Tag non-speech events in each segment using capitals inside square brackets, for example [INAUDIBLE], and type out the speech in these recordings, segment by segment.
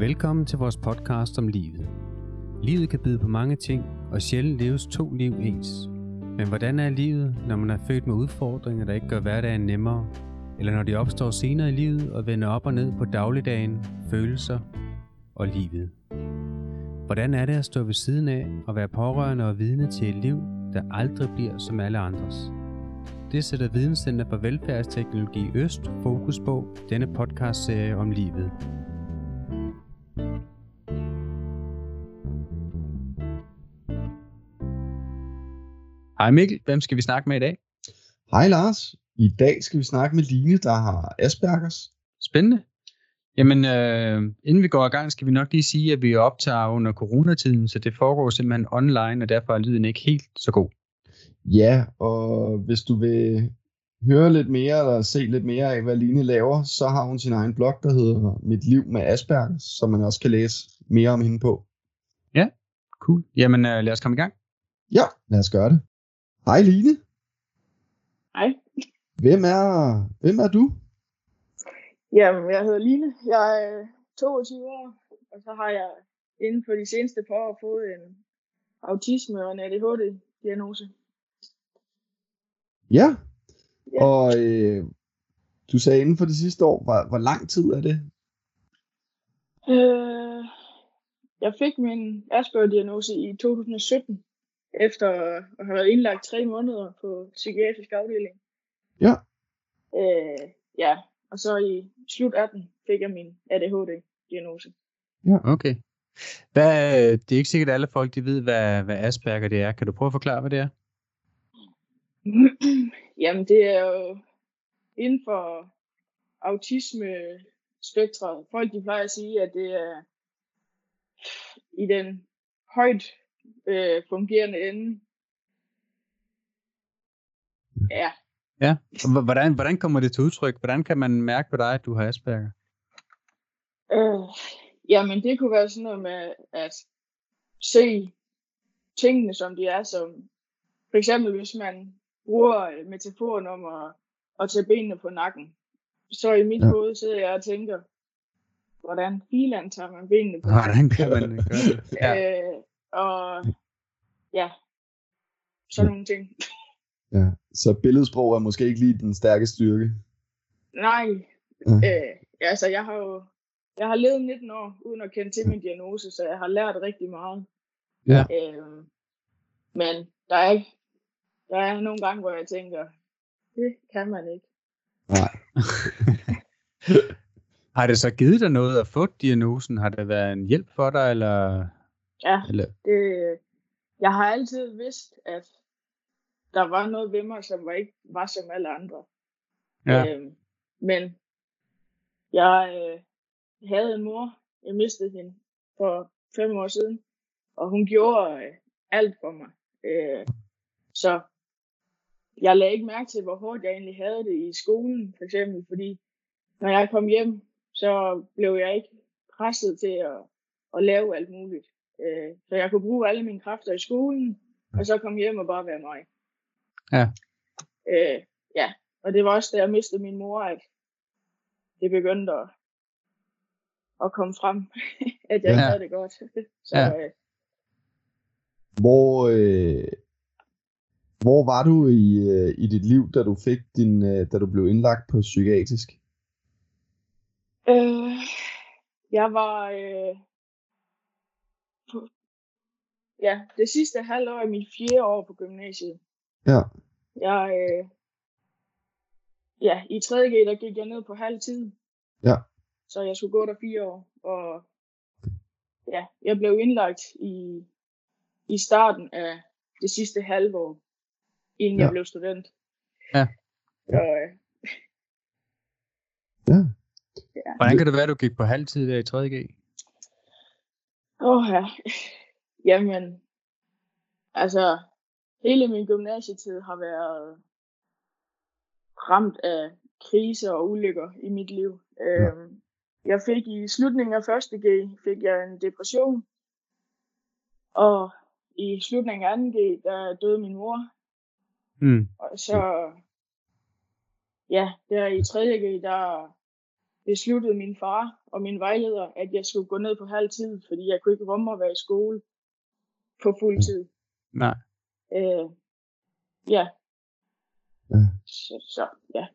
Velkommen til vores podcast om livet. Livet kan byde på mange ting, og sjældent leves to liv ens. Men hvordan er livet, når man er født med udfordringer, der ikke gør hverdagen nemmere? Eller når de opstår senere i livet og vender op og ned på dagligdagen, følelser og livet? Hvordan er det at stå ved siden af og være pårørende og vidne til et liv, der aldrig bliver som alle andres? Det sætter Videnscenter for Velfærdsteknologi Øst fokus på denne podcastserie om livet. Hej Mikkel, hvem skal vi snakke med i dag? Hej Lars. I dag skal vi snakke med Line, der har Aspergers. Spændende. Jamen, øh, inden vi går i gang, skal vi nok lige sige, at vi optager under coronatiden, så det foregår simpelthen online, og derfor er lyden ikke helt så god. Ja, og hvis du vil høre lidt mere eller se lidt mere af, hvad Line laver, så har hun sin egen blog, der hedder Mit Liv med Aspergers, som man også kan læse mere om hende på. Ja, cool. Jamen, øh, lad os komme i gang. Ja, lad os gøre det. Hej Line. Hej. Hvem er, hvem er du? Jamen, jeg hedder Line. Jeg er 22 år, og så har jeg inden for de seneste par år fået en autisme og en ADHD-diagnose. Ja, Ja. og øh, du sagde inden for det sidste år, hvor, hvor lang tid er det? Øh, jeg fik min Asperger-diagnose i 2017, efter at have været indlagt tre måneder på psykiatrisk afdeling. Ja. Øh, ja, og så i slut 18 fik jeg min ADHD-diagnose. Okay. Hvad, det er ikke sikkert, at alle folk de ved, hvad, hvad Asperger det er. Kan du prøve at forklare, hvad det er? [CLEARS THROAT] Jamen, det er jo inden for autisme-spektret. Folk de plejer at sige, at det er i den højt øh, fungerende ende. Ja, Ja. H- Hvordan, hvordan kommer det til udtryk? Hvordan kan man mærke på dig, at du har Asperger? øh, jamen det kunne være sådan noget med at se tingene, som de er, som for eksempel hvis man bruger øh, metaforen om at, at tage benene på nakken, så i mit Ja. ja. hoved sidder jeg og tænker, hvordan filan tager man benene på nakken? Hvordan kan man gøre det? [LAUGHS] Ja. Øh, og ja, sådan nogle ting. Ja, så billedsprog er måske ikke lige den stærke styrke. Nej, Ja. øh, altså jeg har jo jeg har levet 19 år uden at kende til min diagnose, så jeg har lært rigtig meget. Ja. Øh, men der er ikke, der er nogle gange, hvor jeg tænker, det kan man ikke. Nej. [LAUGHS] Har det så givet dig noget at få diagnosen? Har det været en hjælp for dig, eller? Ja, eller? det, jeg har altid vidst, at der var noget ved mig, som var ikke var som alle andre. Ja. Øhm, men jeg øh, havde en mor, jeg mistede hende for fem år siden, og hun gjorde øh, alt for mig. Øh, så jeg lagde ikke mærke til, hvor hårdt jeg egentlig havde det i skolen, for eksempel, fordi når jeg kom hjem, så blev jeg ikke presset til at, at lave alt muligt. Øh, så jeg kunne bruge alle mine kræfter i skolen, og så komme hjem og bare være mig. Ja. Øh, ja, og det var også, da jeg mistede min mor, at det begyndte at, at komme frem, [LAUGHS] at jeg ikke Ja. havde det godt. [LAUGHS] Så Ja. øh, Hvor, øh, hvor var du i, øh, i dit liv, da du fik din, øh, da du blev indlagt på psykiatrisk? øh, jeg var øh, på, ja, det sidste halvår af mit fjerde år på gymnasiet. Ja. Jeg, øh, ja, i 3.G, der gik jeg ned på halv tid. Ja. Så jeg skulle gå der fire år, og ja, jeg blev indlagt i, i starten af det sidste halve år, inden ja. Ja. jeg blev student. Ja. Så, øh, Ja. ja. Hvordan kan det være, at du gik på halvtid der i 3.G? Åh ja. Jamen, altså, hele min gymnasietid har været ramt af kriser og ulykker i mit liv. Ja. Øhm, jeg fik i slutningen af 1. G, fik jeg en depression. Og i slutningen af 2. G, der døde min mor. Mm. Og så, ja, der i 3. G, der besluttede min far og min vejleder, at jeg skulle gå ned på halv tid, fordi jeg kunne ikke rumme at være i skole på fuld tid. Nej. Øh, ja. Ja. Så, så, ja.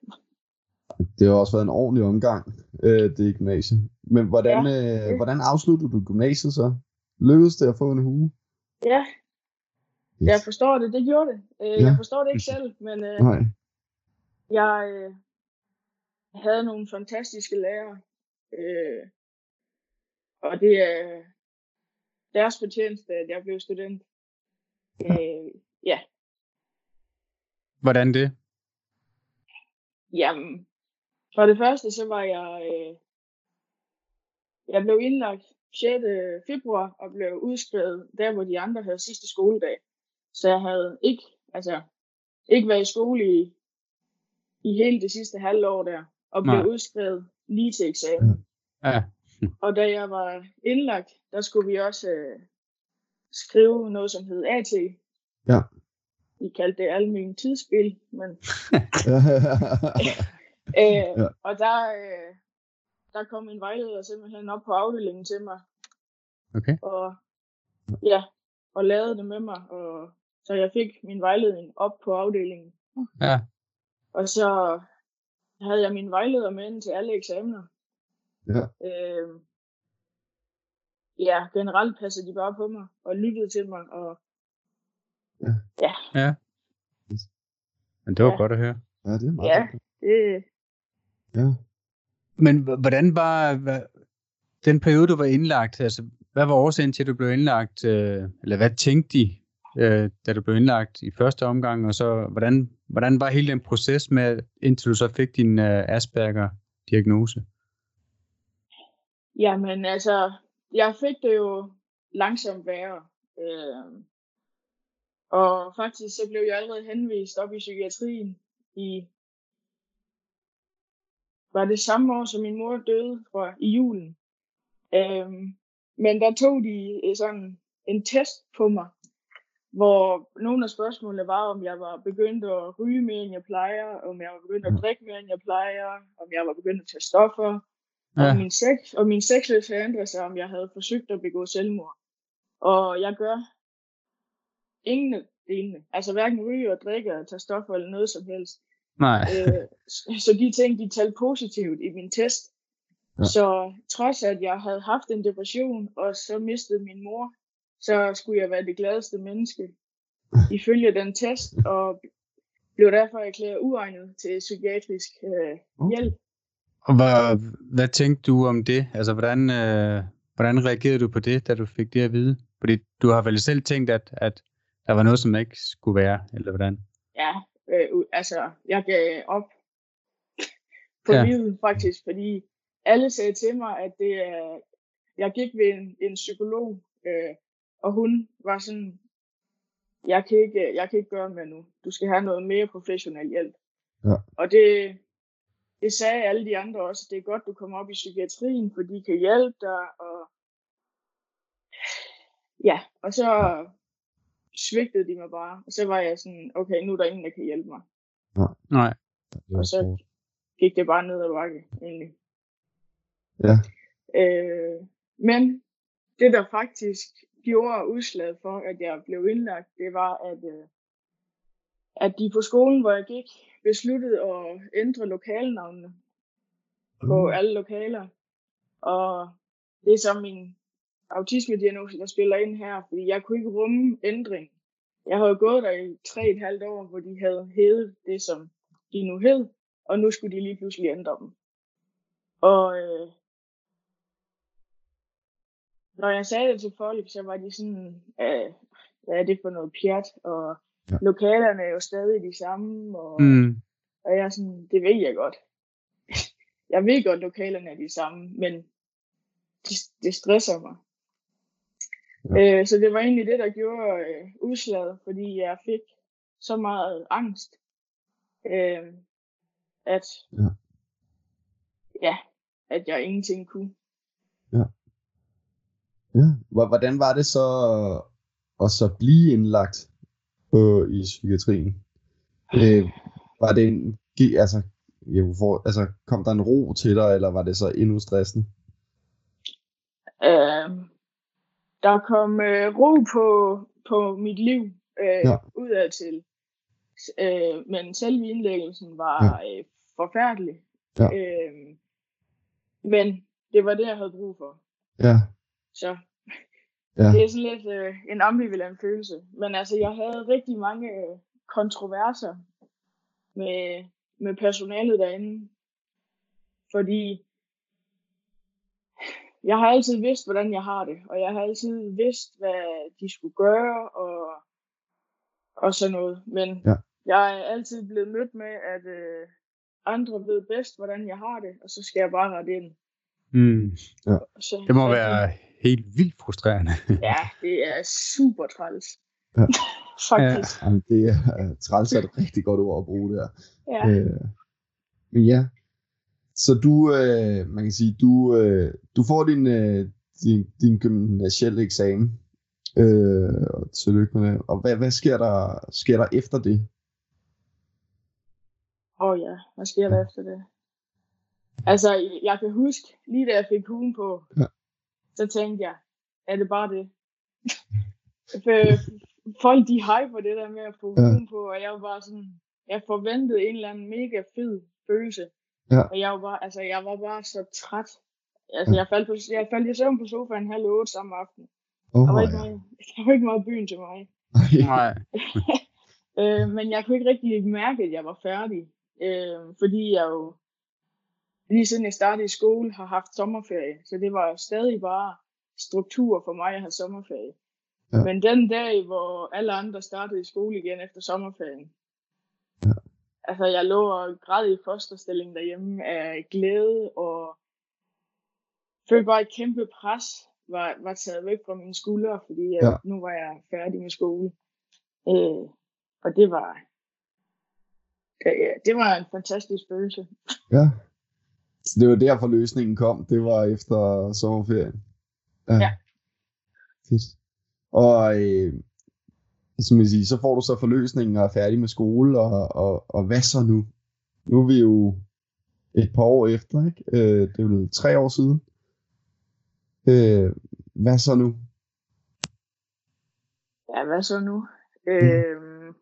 Det har også været en ordentlig omgang, øh, det gymnasie. Men hvordan, ja. øh, hvordan afsluttede du gymnasiet så? Lykkedes det at få en hue? Ja, Yes. jeg forstår det. Det gjorde det. Øh, Ja. Jeg forstår det ikke selv, men øh, Nej. jeg øh, havde nogle fantastiske lærere. Øh, og det er deres fortjeneste, at jeg blev student. Øh, ja, Hvordan det? jamen, for det første, så var jeg, øh, jeg blev indlagt 6. februar og blev udskrevet der, hvor de andre havde sidste skoledag. Så jeg havde ikke, altså, ikke været i skole i, i hele det sidste halvår der, og blev Nej. udskrevet lige til eksamen. Ja. Og da jeg var indlagt, der skulle vi også øh, skrive noget, som hed AT. Ja. Vi kaldte det almen tidsspil, men. [LAUGHS] Øh, Ja. Og der, øh, der kom min vejleder simpelthen op på afdelingen til mig. Okay. Og, ja, og lavede det med mig. Og, så jeg fik min vejledning op på afdelingen. Ja. Og så havde jeg min vejleder med ind til alle eksamener. Ja. Øh, ja, generelt passede de bare på mig og lyttede til mig. Og Ja. Men det var Ja. godt at høre. ja, det er meget ja, godt. det, Ja. Men hvordan var den periode, du var indlagt? Altså, hvad var årsagen til, at du blev indlagt? Øh, eller hvad tænkte de, øh, da du blev indlagt i første omgang? Og så, hvordan, hvordan var hele den proces med, indtil du så fik din øh, Asperger-diagnose? Jamen altså, jeg fik det jo langsomt værre. Øh, og faktisk så blev jeg allerede henvist op i psykiatrien i, var det samme år, som min mor døde, tror jeg, i julen. Øh, men der tog de sådan en test på mig, hvor nogle af spørgsmålene var, om jeg var begyndt at ryge mere, end jeg plejer, om jeg var begyndt at drikke mere, end jeg plejer, om jeg var begyndt at tage stoffer, Ja. og min sex, og min sexlyst havde ændret sig, om jeg havde forsøgt at begå selvmord. Og jeg gør ingen af delene. Altså hverken ryge og drikke og tage stoffer eller noget som helst. Nej. øh, så de ting, de talte positivt i min test. Ja. Så trods at jeg havde haft en depression, og så mistede min mor, så skulle jeg være det gladeste menneske ifølge den test, og blev derfor erklæret uegnet til psykiatrisk øh, hjælp. Og hvad, hvad tænkte du om det? Altså, hvordan, øh, hvordan reagerede du på det, da du fik det at vide? Fordi du har vel selv tænkt, at, at der var noget, som ikke skulle være, eller hvordan? ja, øh, altså, jeg gav op på ja. livet faktisk, fordi alle sagde til mig, at det er, jeg gik ved en, en psykolog, øh, og hun var sådan, jeg kan, ikke, jeg kan ikke gøre mere nu. Du skal have noget mere professionel hjælp. Ja. Og det, det sagde alle de andre også, det er godt, du kommer op i psykiatrien, for de kan hjælpe dig, og ja, og så svigtede de mig bare, og så var jeg sådan, okay, nu er der ingen, der kan hjælpe mig. Nej. Var Og så-. Gik det bare ned ad bakke, egentlig. Ja. Øh, men det, der faktisk gjorde udslaget for, at jeg blev indlagt, det var, at, øh, at de på skolen, hvor jeg gik, besluttede at ændre lokalnavnene på alle lokaler. Og det er så min autismediagnose, der spiller ind her, fordi jeg kunne ikke rumme ændring. Jeg havde gået der i tre et halvt år, hvor de havde hævet det, som de nu hed, og nu skulle de lige pludselig ændre dem. Og øh, når jeg sagde det til folk, så var de sådan, øh, hvad er det for noget pjat, og Ja. lokalerne er jo stadig de samme, og, Mm. og jeg er sådan, det ved jeg godt. [LAUGHS] jeg ved godt, lokalerne er de samme, men det, det stresser mig. Ja. Øh, så det var egentlig det, der gjorde øh, udslaget, fordi jeg fik så meget angst, øh, at, Ja. ja, at jeg ingenting kunne. Ja. Hvor- Hvordan var det så at så blive indlagt på, i psykiatrien? Øh, var det en, altså, jeg får, altså, kom der en ro til dig, eller var det så endnu stressende? Øh, der kom øh, ro på, på mit liv øh, Ja. ja. udad til. Øh, men selve indlæggelsen var ja. øh, forfærdelig. Ja. Øh, men det var det, jeg havde brug for. Ja, Så Ja. ja. det er sådan lidt øh, en ambivalent følelse. Men altså, jeg havde rigtig mange øh, kontroverser med, med personalet derinde. Fordi jeg har altid vidst, hvordan jeg har det. Og jeg har altid vidst, hvad de skulle gøre og, og sådan noget. Men Ja. jeg er altid blevet mødt med, at øh, andre ved bedst, hvordan jeg har det. Og så skal jeg bare rette ind. Mm. Så, Det må så være helt vildt frustrerende. Ja, det er super træls. Ja. [LAUGHS] Faktisk. Jamen, det er uh, træls er et rigtig godt ord at bruge der. Ja. Øh, men ja, så du, øh, man kan sige, du, øh, du får din, øh, din, din gymnasielle eksamen. Øh, og tillykke med det. Og hvad, hvad sker, der, sker der efter det? Åh oh, ja, hvad sker der efter det? Altså, jeg kan huske, lige da jeg fik hugen på, Ja. Så tænkte jeg, er det bare det? For folk, de hyper det der med at få Ja. hugen på, og jeg var bare sådan, jeg forventede en eller anden mega fed følelse. Ja. Og jeg var bare, altså, jeg var bare så træt. Altså, Ja. jeg faldt, på, jeg faldt i søvn på sofaen halv otte samme aften. Oh, Der var, ikke ja. meget, der var ikke meget byen til mig. Nej. [LAUGHS] Øh, men jeg kunne ikke rigtig mærke, at jeg var færdig. Øh, fordi jeg jo lige siden jeg startede i skole har haft sommerferie. Så det var stadig bare struktur for mig at have sommerferie. Ja. Men den dag, hvor alle andre startede i skole igen efter sommerferien. Ja. Altså jeg lå og græd i fosterstilling derhjemme af glæde og følte bare et kæmpe pres var, var taget væk fra mine skuldre, fordi Ja. ja. nu var jeg færdig med skole. Øh, og det var, det, ja, det var en fantastisk følelse. Ja. Så det var derfor løsningen kom. Det var efter sommerferien. Ja. Fedt. Og øh, som jeg siger, så får du så forløsningen og er færdig med skole, og, og, og hvad så nu? Nu er vi jo et par år efter, ikke? Øh, det er vel tre år siden. Øh, hvad så nu? Ja, hvad så nu? Øhm,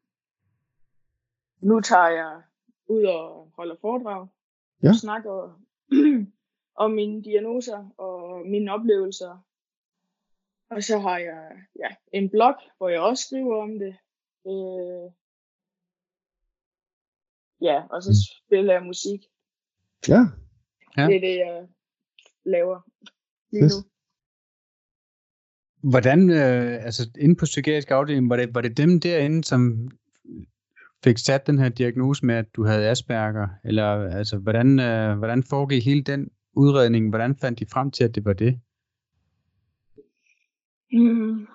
nu tager jeg ud og holder foredrag. Ja. Og snakker [CLEARS THROAT] om mine diagnoser og mine oplevelser. Og så har jeg ja, en blog, hvor jeg også skriver om det. Øh, ja, og så Mm. spiller jeg musik. Ja, Ja. Det er det, jeg laver lige nu. Hvordan, øh, altså inde på psykiatrisk afdeling, var det, var det dem derinde, som fik sat den her diagnose med, at du havde Asperger? Eller altså, hvordan, øh, hvordan foregik hele den udredning? Hvordan fandt de frem til, at det var det? Mm.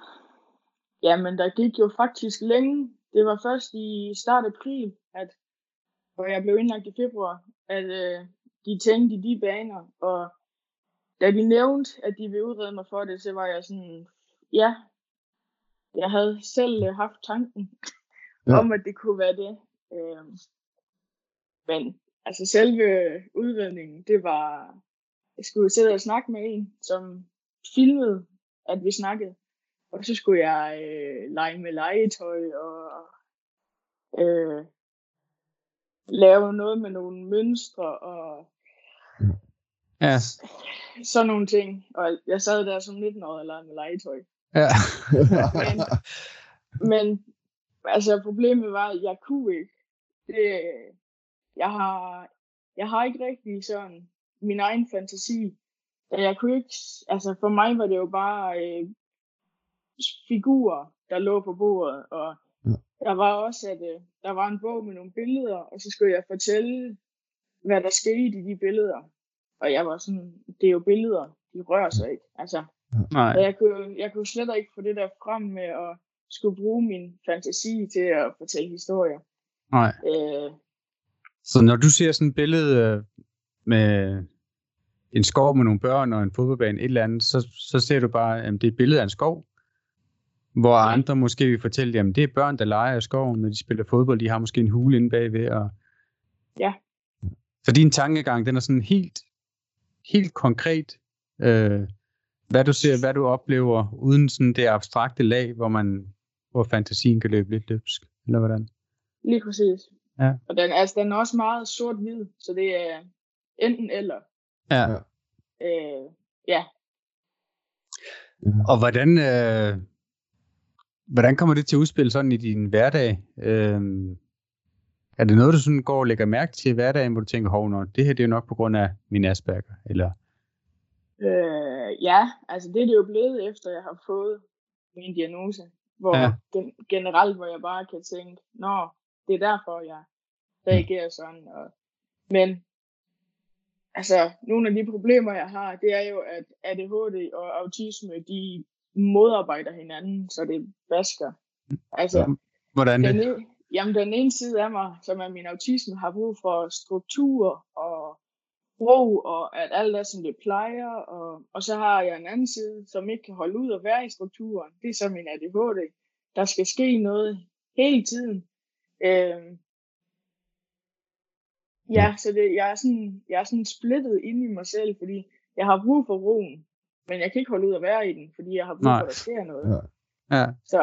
Jamen, der gik jo faktisk længe. Det var først i start af april, at, hvor jeg blev indlagt i februar, at øh, de tænkte i de baner. Og da de nævnte, at de ville udrede mig for det, så var jeg sådan, ja, jeg havde selv øh, haft tanken Ja. om, at det kunne være det. Øh, men altså selve udredningen, det var, jeg skulle sidde og snakke med en, som filmede, at vi snakkede. Og så skulle jeg øh, lege med legetøj og øh, lave noget med nogle mønstre og Ja, sådan nogle ting. Og jeg sad der som 19-årig og legede med legetøj. ja. Men, men altså problemet var, at jeg kunne ikke. Det, jeg, har, jeg har ikke rigtig sådan min egen fantasi. Jeg kunne ikke, altså for mig var det jo bare øh, figurer, der lå på bordet. Og Ja. der var også, at øh, der var en bog med nogle billeder, og så skulle jeg fortælle, hvad der skete i de billeder. Og jeg var sådan, det er jo billeder, de rører sig ikke. Altså, Nej. og jeg kunne, jeg kunne slet ikke få det der frem med at skulle bruge min fantasi til at fortælle historier. Nej. Øh, Så når du ser sådan et billede øh, med en skov med nogle børn og en fodboldbane, et eller andet, så, så ser du bare, at det er et billede af en skov. Hvor andre måske vil fortælle, at det er børn, der leger i skoven, når de spiller fodbold. De har måske en hule inde bagved. Og... Ja. Så din tankegang, den er sådan helt, helt konkret, øh, hvad du ser, hvad du oplever, uden sådan det abstrakte lag, hvor man, hvor fantasien kan løbe lidt løbsk, eller hvordan? Lige præcis. Ja. Og den, altså, den er også meget sort-hvid, så det er enten eller. Ja. Ja. Øh, ja, Og hvordan, øh, hvordan kommer det til at udspille sådan i din hverdag? Øh, er det noget, du sådan går og lægger mærke til i hverdagen, hvor du tænker, hov, nå, det her det er jo nok på grund af min Asperger, eller? øh, ja, altså det er det jo blevet efter, jeg har fået min diagnose. Hvor Ja. gen, generelt, hvor jeg bare kan tænke, nå, det er derfor, jeg reagerer sådan. Og, men altså, nogle af de problemer, jeg har, det er jo, at ADHD og autisme, de modarbejder hinanden, så det basker. Altså, Hvordan den, det? ene, jamen, den ene side af mig, som er min autisme, har brug for struktur og ro, og at alt er, som det plejer. Og, og så har jeg en anden side, som ikke kan holde ud og være i strukturen. Det er så min ADHD. Der skal ske noget hele tiden. Øhm, ja, så det, jeg, er sådan, jeg er sådan splittet inde i mig selv, fordi jeg har brug for roen, men jeg kan ikke holde ud at være i den, fordi jeg har brug Nej. for, at der sker noget. Ja. Ja, Så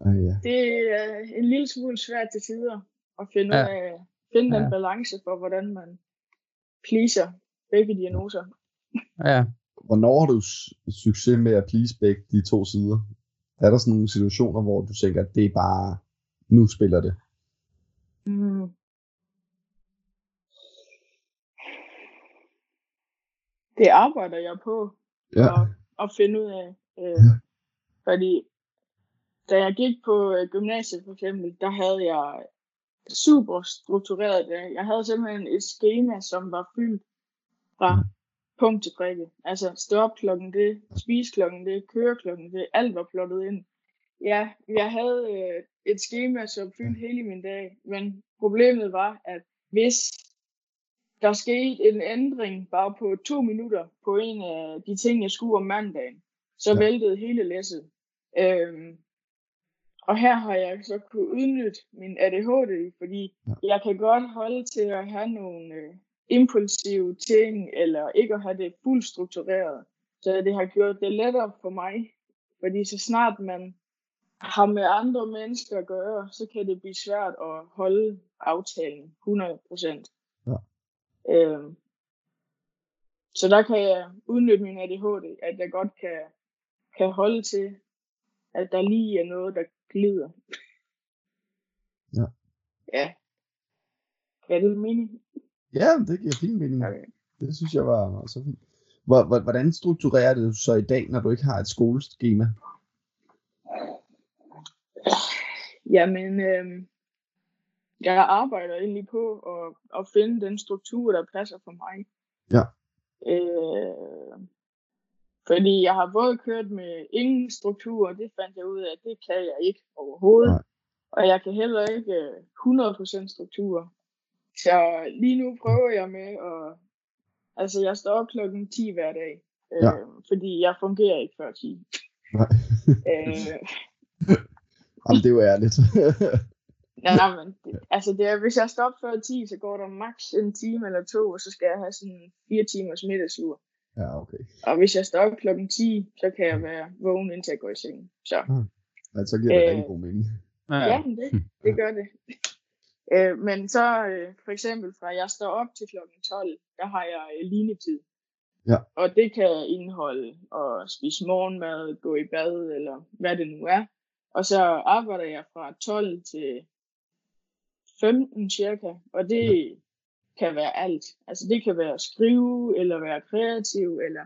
Ej, ja. [LAUGHS] det er en lille smule svært til tider at finde, ja. af, finde Ja. den balance for, hvordan man pleaser begge diagnoser. ja. Hvornår har du succes med at please begge de to sider? Er der sådan nogle situationer, hvor du tænker, at det er bare, nu spiller det? Mm. Det arbejder jeg på Ja. at, at finde ud af. Øh, fordi da jeg gik på øh, gymnasiet for eksempel, der havde jeg super struktureret det. Jeg havde simpelthen et schema, som var fyldt fra punkt til prikke. Altså stå op klokken det, spise klokken det, køre klokken det, alt var plottet ind. Ja, jeg havde øh, et schema, som fyldte hele min dag, men problemet var, at hvis der skete en ændring bare på to minutter på en af de ting, jeg skulle om mandagen, så ja. væltede hele læsset. Øhm, og her har jeg så kunne udnytte min ADHD, fordi Ja. jeg kan godt holde til at have nogle øh, impulsive ting, eller ikke at have det fuldt struktureret. Så det har gjort det lettere for mig, fordi så snart man har med andre mennesker at gøre, så kan det blive svært at holde aftalen 100%. Ja. Øhm, så der kan jeg udnytte min ADHD, at jeg godt kan, kan holde til, at der lige er noget, der glider. Ja. Ja. Det er mening. Ja, det giver fin mening. Okay. Det synes jeg var, var så fint. Hvor- hvor- Hvordan strukturerer det du så i dag, når du ikke har et skoleskema? Jamen, øhm, jeg arbejder egentlig på at, at finde den struktur, der passer for mig. Ja. Øh, fordi jeg har både kørt med ingen struktur, og det fandt jeg ud af, at det kan jeg ikke overhovedet. Nej. Og jeg kan heller ikke øh, 100% struktur. Så lige nu prøver jeg med at... Altså, jeg står op klokken 10 hver dag. Øh, Ja. Fordi jeg fungerer ikke før 10. Nej. Øh, [LAUGHS] Jamen, det er jo ærligt. [LAUGHS] Nej, nej, men det, altså det er, hvis jeg står op før 10, så går der maks en time eller to, og så skal jeg have sådan fire timers middagslur. Ja, okay. Og hvis jeg står op klokken 10, så kan jeg være vågen indtil jeg går i seng. Så Ja, så giver det Øh, rigtig god mening. ja, ja det, det gør det. [LAUGHS] øh, men så øh, for eksempel fra jeg står op til klokken 12, der har jeg øh, linetid. Ja. Og det kan indeholde at spise morgenmad, gå i bad, eller hvad det nu er. Og så arbejder jeg fra 12 til 15 cirka, og det ja. Kan være alt. Altså det kan være at skrive, eller være kreativ, eller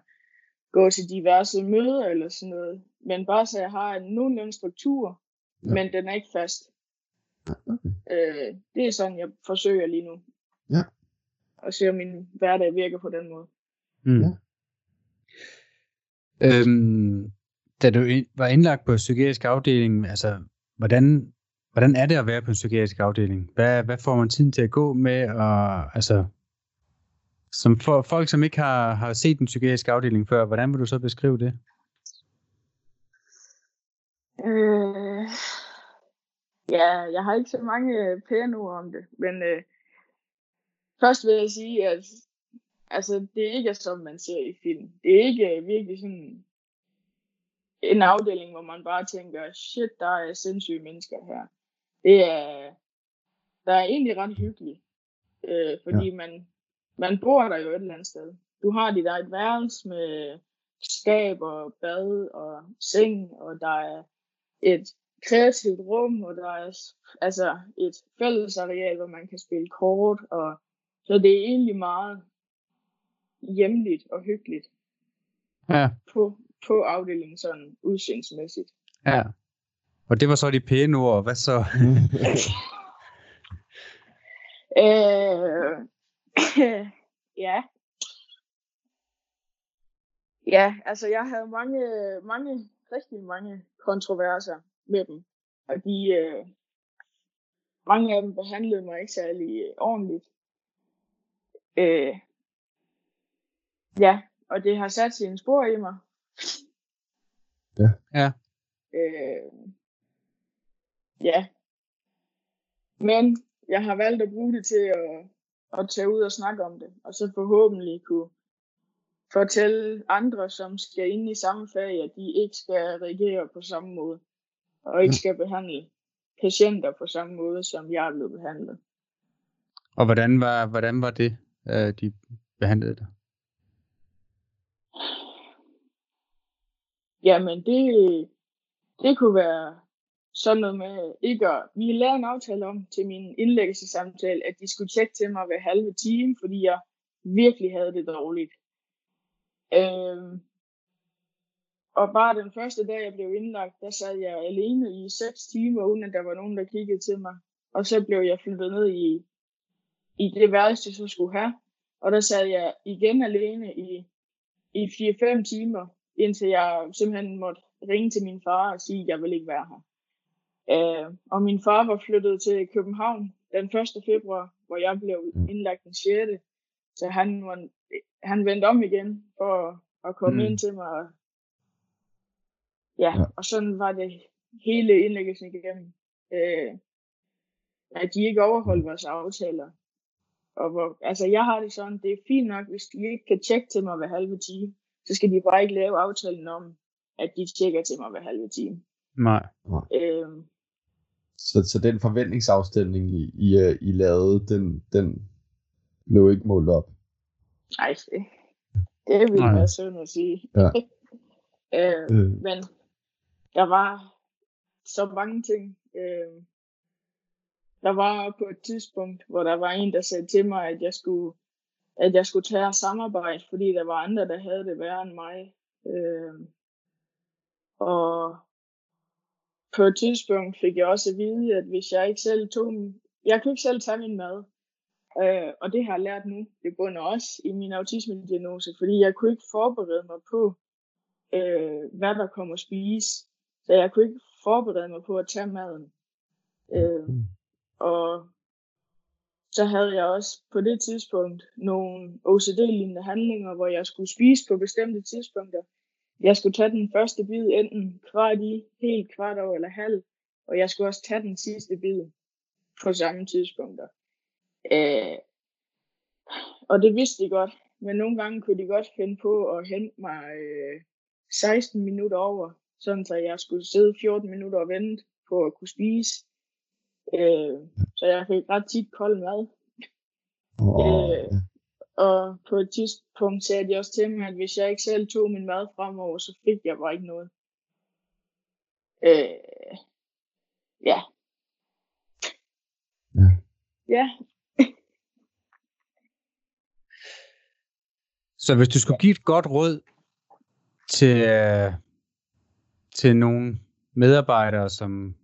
gå til diverse møder, eller sådan noget. Men bare så jeg har en nogenlunde struktur, Ja. ja. men den er ikke fast. Okay. Øh, det er sådan, jeg forsøger lige nu. Ja. Og se, om min hverdag virker på den måde. Mm. Ja. Øhm, da du var indlagt på psykiatrisk afdeling, altså, hvordan, hvordan er det at være på en psykiatrisk afdeling? Hvad, hvad får man tiden til at gå med? Og, altså, som for, folk, som ikke har, har set en psykiatrisk afdeling før, hvordan vil du så beskrive det? Øh, ja, jeg har ikke så mange øh, pæne ord om det, men øh, først vil jeg sige, at altså, det ikke er som man ser i film. Det er ikke øh, virkelig sådan en afdeling, hvor man bare tænker, shit, der er sindssyge mennesker her. Det er, der er egentlig ret hyggeligt, øh, fordi ja. man, man bor der jo et eller andet sted. Du har dit eget værelse med skab og bad og seng, og der er et kreativt rum, og der er altså et fællesareal, hvor man kan spille kort, og så det er egentlig meget hjemligt og hyggeligt Ja, på, på afdelingen sådan udseendsmæssigt. ja. Og det var så de pæne ord. Hvad så? [LAUGHS] Øh, [LAUGHS] ja. Ja, altså jeg havde mange, mange, rigtig mange kontroverser med dem. Og de, øh, mange af dem behandlede mig ikke særlig øh, ordentligt. Øh, ja, og det har sat sine spor i mig. Ja. Ja. Øh, ja. Men jeg har valgt at bruge det til at, at tage ud og snakke om det, og så forhåbentlig kunne fortælle andre, som skal ind i samme fag, at de ikke skal reagere på samme måde, og ikke skal behandle patienter på samme måde, som jeg er blevet behandlet. Og hvordan var, hvordan var det, øh, de behandlede dig? Jamen, det, det kunne være sådan noget med ikke at... Vi lavede en aftale om til min indlæggelsessamtale, at de skulle tjekke til mig hver halve time, fordi jeg virkelig havde det dårligt. Øh, og bare den første dag, jeg blev indlagt, der sad jeg alene i 6 timer, uden at der var nogen, der kiggede til mig. Og så blev jeg flyttet ned i, i det værelse, jeg så skulle have. Og der sad jeg igen alene i, i 4-5 timer, indtil jeg simpelthen måtte ringe til min far og sige, at jeg vil ikke være her. Øh, og min far var flyttet til København den 1. februar, hvor jeg blev indlagt den 6. Så han, var, han vendte om igen for at komme Mm. mm. ind til mig. Og, ja, Ja. ja, og sådan var det hele indlæggelsen igennem. Øh, at de ikke overholdt vores aftaler. Og hvor, altså jeg har det sådan, det er fint nok, hvis de ikke kan tjekke til mig hver halve time, så skal de bare ikke lave aftalen om, at de tjekker til mig hver halve time. Nej. Øh, Så, så den forventningsafstemning, I, I, øh, I lavede, den, den blev ikke målt op. Nej, det, det vil Nej. være synd at sige. Ja. [LAUGHS] øh, Øh, men der var så mange ting. Øh, der var på et tidspunkt, hvor der var en, der sagde til mig, at jeg skulle, at jeg skulle tage samarbejde, fordi der var andre, der havde det værre end mig. Øh, og på et tidspunkt fik jeg også at vide, at hvis jeg ikke selv tog min, jeg kunne ikke selv tage min mad. Øh, og det har jeg lært nu. Det bunder også i min autisme-diagnose, fordi jeg kunne ikke forberede mig på, øh, hvad der kommer at spise. Så jeg kunne ikke forberede mig på at tage maden. Øh, Mm. og så havde jeg også på det tidspunkt nogle OCD-lignende handlinger, hvor jeg skulle spise på bestemte tidspunkter. Jeg skulle tage den første bid enten kvart i, helt kvart over eller halv, og jeg skulle også tage den sidste bid på samme tidspunkter. Øh, og det vidste de godt, men nogle gange kunne de godt finde på at hente mig øh, 16 minutter over, sådan så jeg skulle sidde 14 minutter og vente på at kunne spise. Øh, så jeg fik ret tit kold mad. og, Øh, og på et tidspunkt sagde de også til mig, at hvis jeg ikke selv tog min mad fremover, så fik jeg bare ikke noget. Øh, ja. Ja. Ja, [LAUGHS] Så hvis du skulle give et godt råd til, øh, til nogle medarbejdere, som,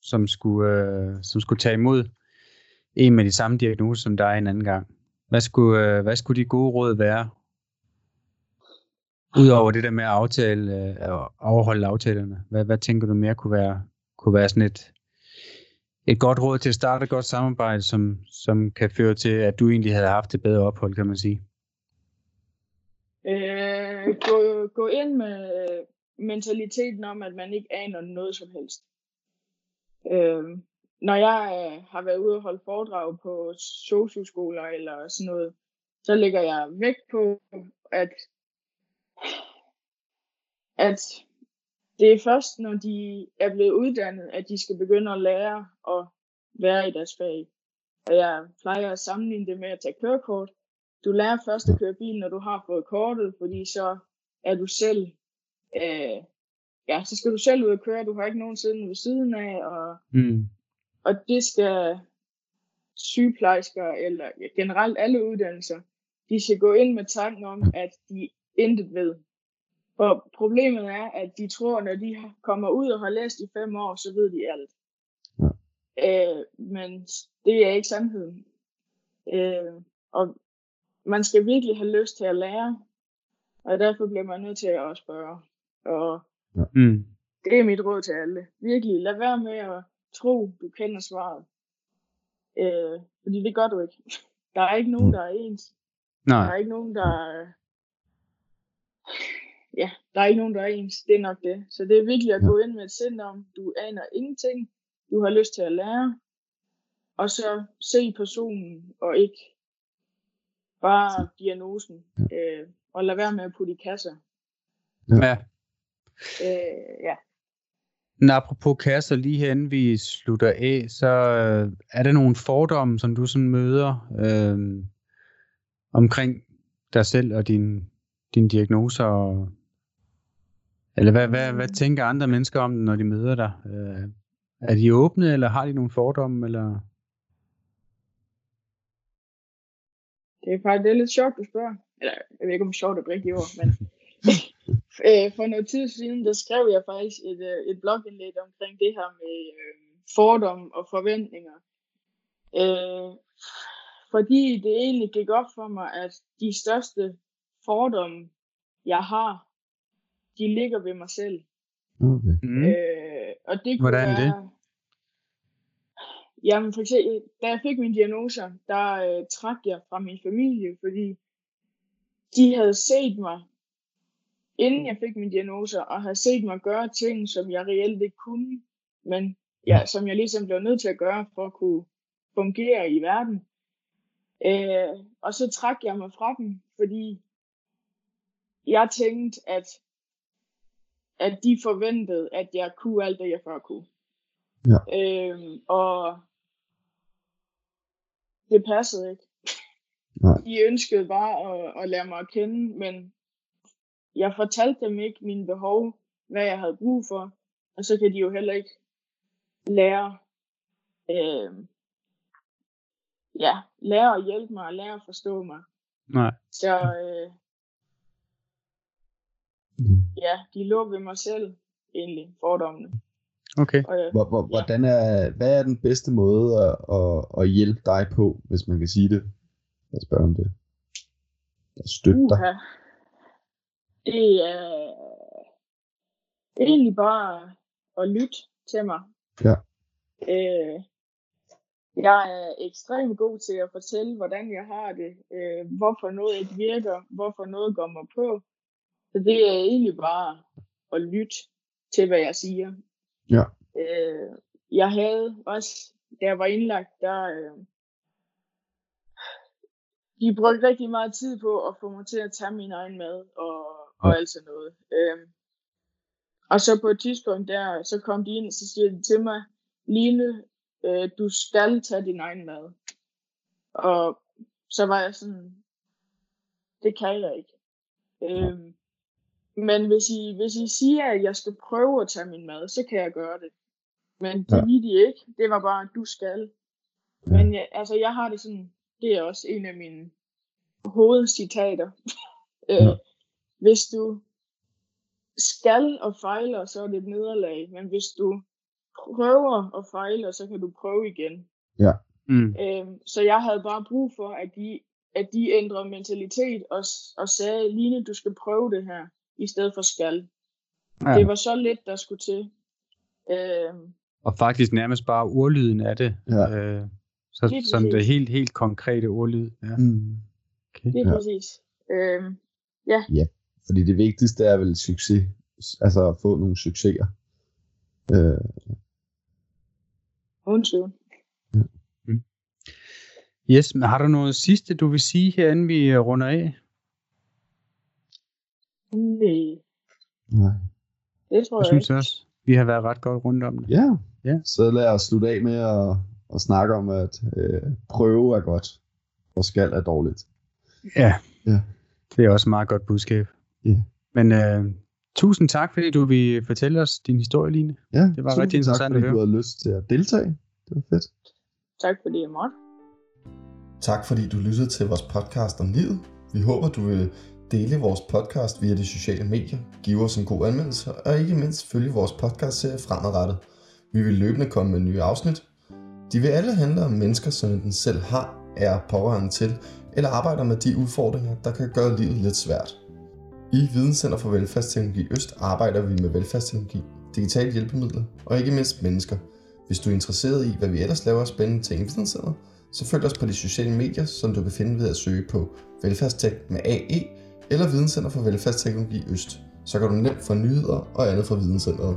som, skulle, øh, som skulle tage imod en med de samme diagnoser som dig en anden gang, hvad skulle, øh, hvad skulle de gode råd være? Udover det der med at aftale, øh, at overholde aftalerne, hvad, hvad tænker du mere kunne være, kunne være sådan et, et godt råd til at starte et godt samarbejde, som, som kan føre til, at du egentlig havde haft et bedre ophold, kan man sige? Øh, gå, gå ind med øh, mentaliteten om, at man ikke aner noget som helst. Øh, når jeg øh, har været ude og holde foredrag på socioskoler eller sådan noget, så lægger jeg vægt på, at, at det er først, når de er blevet uddannet, at de skal begynde at lære at være i deres fag. Og jeg plejer at sammenligne det med at tage kørekort. Du lærer først at køre bil, når du har fået kortet, fordi så er du selv, øh, ja, så skal du selv ud og køre. Du har ikke nogen siden ved siden af, og, Mm og det skal sygeplejersker, eller generelt alle uddannelser, de skal gå ind med tanken om, at de intet ved. For problemet er, at de tror, når de kommer ud og har læst i fem år, så ved de alt. Ja. Øh, men det er ikke sandheden. Øh, og man skal virkelig have lyst til at lære, og derfor bliver man nødt til at spørge. Og Mm. det er mit råd til alle. Virkelig, lad være med at tro, du kender svaret. Øh, fordi det gør du ikke. [LAUGHS] Der er ikke nogen, Mm. der er ens. Der Nej. er ikke nogen, der er... Ja, der er ikke nogen, der er ens. Det er nok det. Så det er vigtigt at gå ind med et sind om, du aner ingenting. Du har lyst til at lære. Og så se personen, og ikke bare diagnosen. Øh, og lad være med at putte i kasser. Ja. Øh, ja. Men apropos kasser, lige herinde vi slutter af, så øh, er der nogle fordomme, som du sådan møder øh, omkring dig selv og din, dine diagnoser? Og, eller hvad, hvad, hvad tænker andre mennesker om det, når de møder dig? Øh, er de åbne, eller har de nogle fordomme? Eller? Det er faktisk det er lidt sjovt, du spørger. Eller, jeg ved ikke, om sjovt er et rigtigt ord, men øh, for noget tid siden, der skrev jeg faktisk et, øh, et blogindlæg omkring det her med øh, fordomme og forventninger. Øh, fordi det egentlig gik op for mig, at de største fordomme, jeg har, de ligger ved mig selv. Okay. Mm. Øh, og det kunne Hvordan det? være... Jamen for eksempel, da jeg fik min diagnoser, der øh, trak jeg fra min familie, fordi de havde set mig, inden jeg fik min diagnoser, og havde set mig gøre ting, som jeg reelt ikke kunne, men ja, som jeg ligesom blev nødt til at gøre, for at kunne fungere i verden. Øh, og så trak jeg mig fra dem, fordi jeg tænkte, at at de forventede, at jeg kunne alt det, jeg før kunne. Ja. Øhm, og det passede ikke. Nej. De ønskede bare at, at lære mig at kende, men jeg fortalte dem ikke mine behov, hvad jeg havde brug for, og så kan de jo heller ikke lære, øh, ja, lære at hjælpe mig, og lære at forstå mig. Nej. Så øh, ja, de lå ved mig selv, egentlig, fordommene. Okay. Og, øh, Hvor, hvor, Ja. hvordan er, hvad er den bedste måde at, at, at hjælpe dig på, hvis man kan sige det? Jeg spørger om det. At støtte dig. Uha. Det er egentlig bare at lytte til mig. Ja. Øh, jeg er ekstremt god til at fortælle, hvordan jeg har det, øh, hvorfor noget ikke virker, hvorfor noget går mig på. Så det er egentlig bare at lytte til, hvad jeg siger. Ja. Øh, jeg havde også, da jeg var indlagt, der, øh, de brugte rigtig meget tid på at få mig til at tage min egen mad og, og Ja. alt sådan noget. Øhm, og så på et tidspunkt der, så kom de ind, og så siger de til mig, Line, øh, du skal tage din egen mad. Og så var jeg sådan, det kan jeg ikke. Øhm, men hvis I, hvis I siger, at jeg skal prøve at tage min mad, så kan jeg gøre det. Men det Ja. ville de ikke. Det var bare, du skal. Men jeg, altså, jeg har det sådan, det er også en af mine hovedcitater. øh, Ja. Hvis du skal og fejler, så er det et nederlag. Men hvis du prøver og fejler, så kan du prøve igen. Mm. Øhm, så jeg havde bare brug for, at de, at de ændrede mentalitet og, og sagde, Line, du skal prøve det her, i stedet for skal. Ja. Det var så lidt, der skulle til. Øhm, Og faktisk nærmest bare ordlyden af det. Ja. Øh, så, Lige som det helt, helt konkrete ordlyd. Ja. Mm. Okay. det er Ja. ja. præcis. Øhm, Fordi det vigtigste er vel succes. Altså at få nogle succeser. Øh, uden tvivl. Yes, men har du noget sidste, du vil sige her, inden vi øh, runder af? Nej, Nej. det tror Jeg jeg, synes ikke. også, vi har været ret godt rundt om det. Ja. Ja. Så lad os slutte af med at, at snakke om, at øh, prøve er godt, og skal er dårligt. Ja. Ja. Det er også et meget godt budskab. Ja. Men øh, tusind tak, fordi du vil fortælle os din historie, Line. Ja, Det var tusind rigtig interessant tak, at fordi høre. du havde lyst til at deltage. Det var fedt. Tak fordi jeg måtte. Tak fordi du lyttede til vores podcast om livet. Vi håber, du vil dele vores podcast via de sociale medier, give os en god anmeldelse og ikke mindst følge vores podcastserie fremadrettet. Vi vil løbende komme med nye afsnit. De vil alle handle om mennesker, som enten selv har, er pårørende til, eller arbejder med de udfordringer, der kan gøre livet lidt svært. I Videnscenter for Velfærdsteknologi Øst arbejder vi med velfærdsteknologi, digitale hjælpemidler og ikke mindst mennesker. Hvis du er interesseret i, hvad vi ellers laver af spændende ting i Videnscenter, så følg os på de sociale medier, som du kan finde ved at søge på Velfærdstek med AE eller Videnscenter for Velfærdsteknologi Øst. Så kan du nemt få nyheder og andet fra Videnscenteret.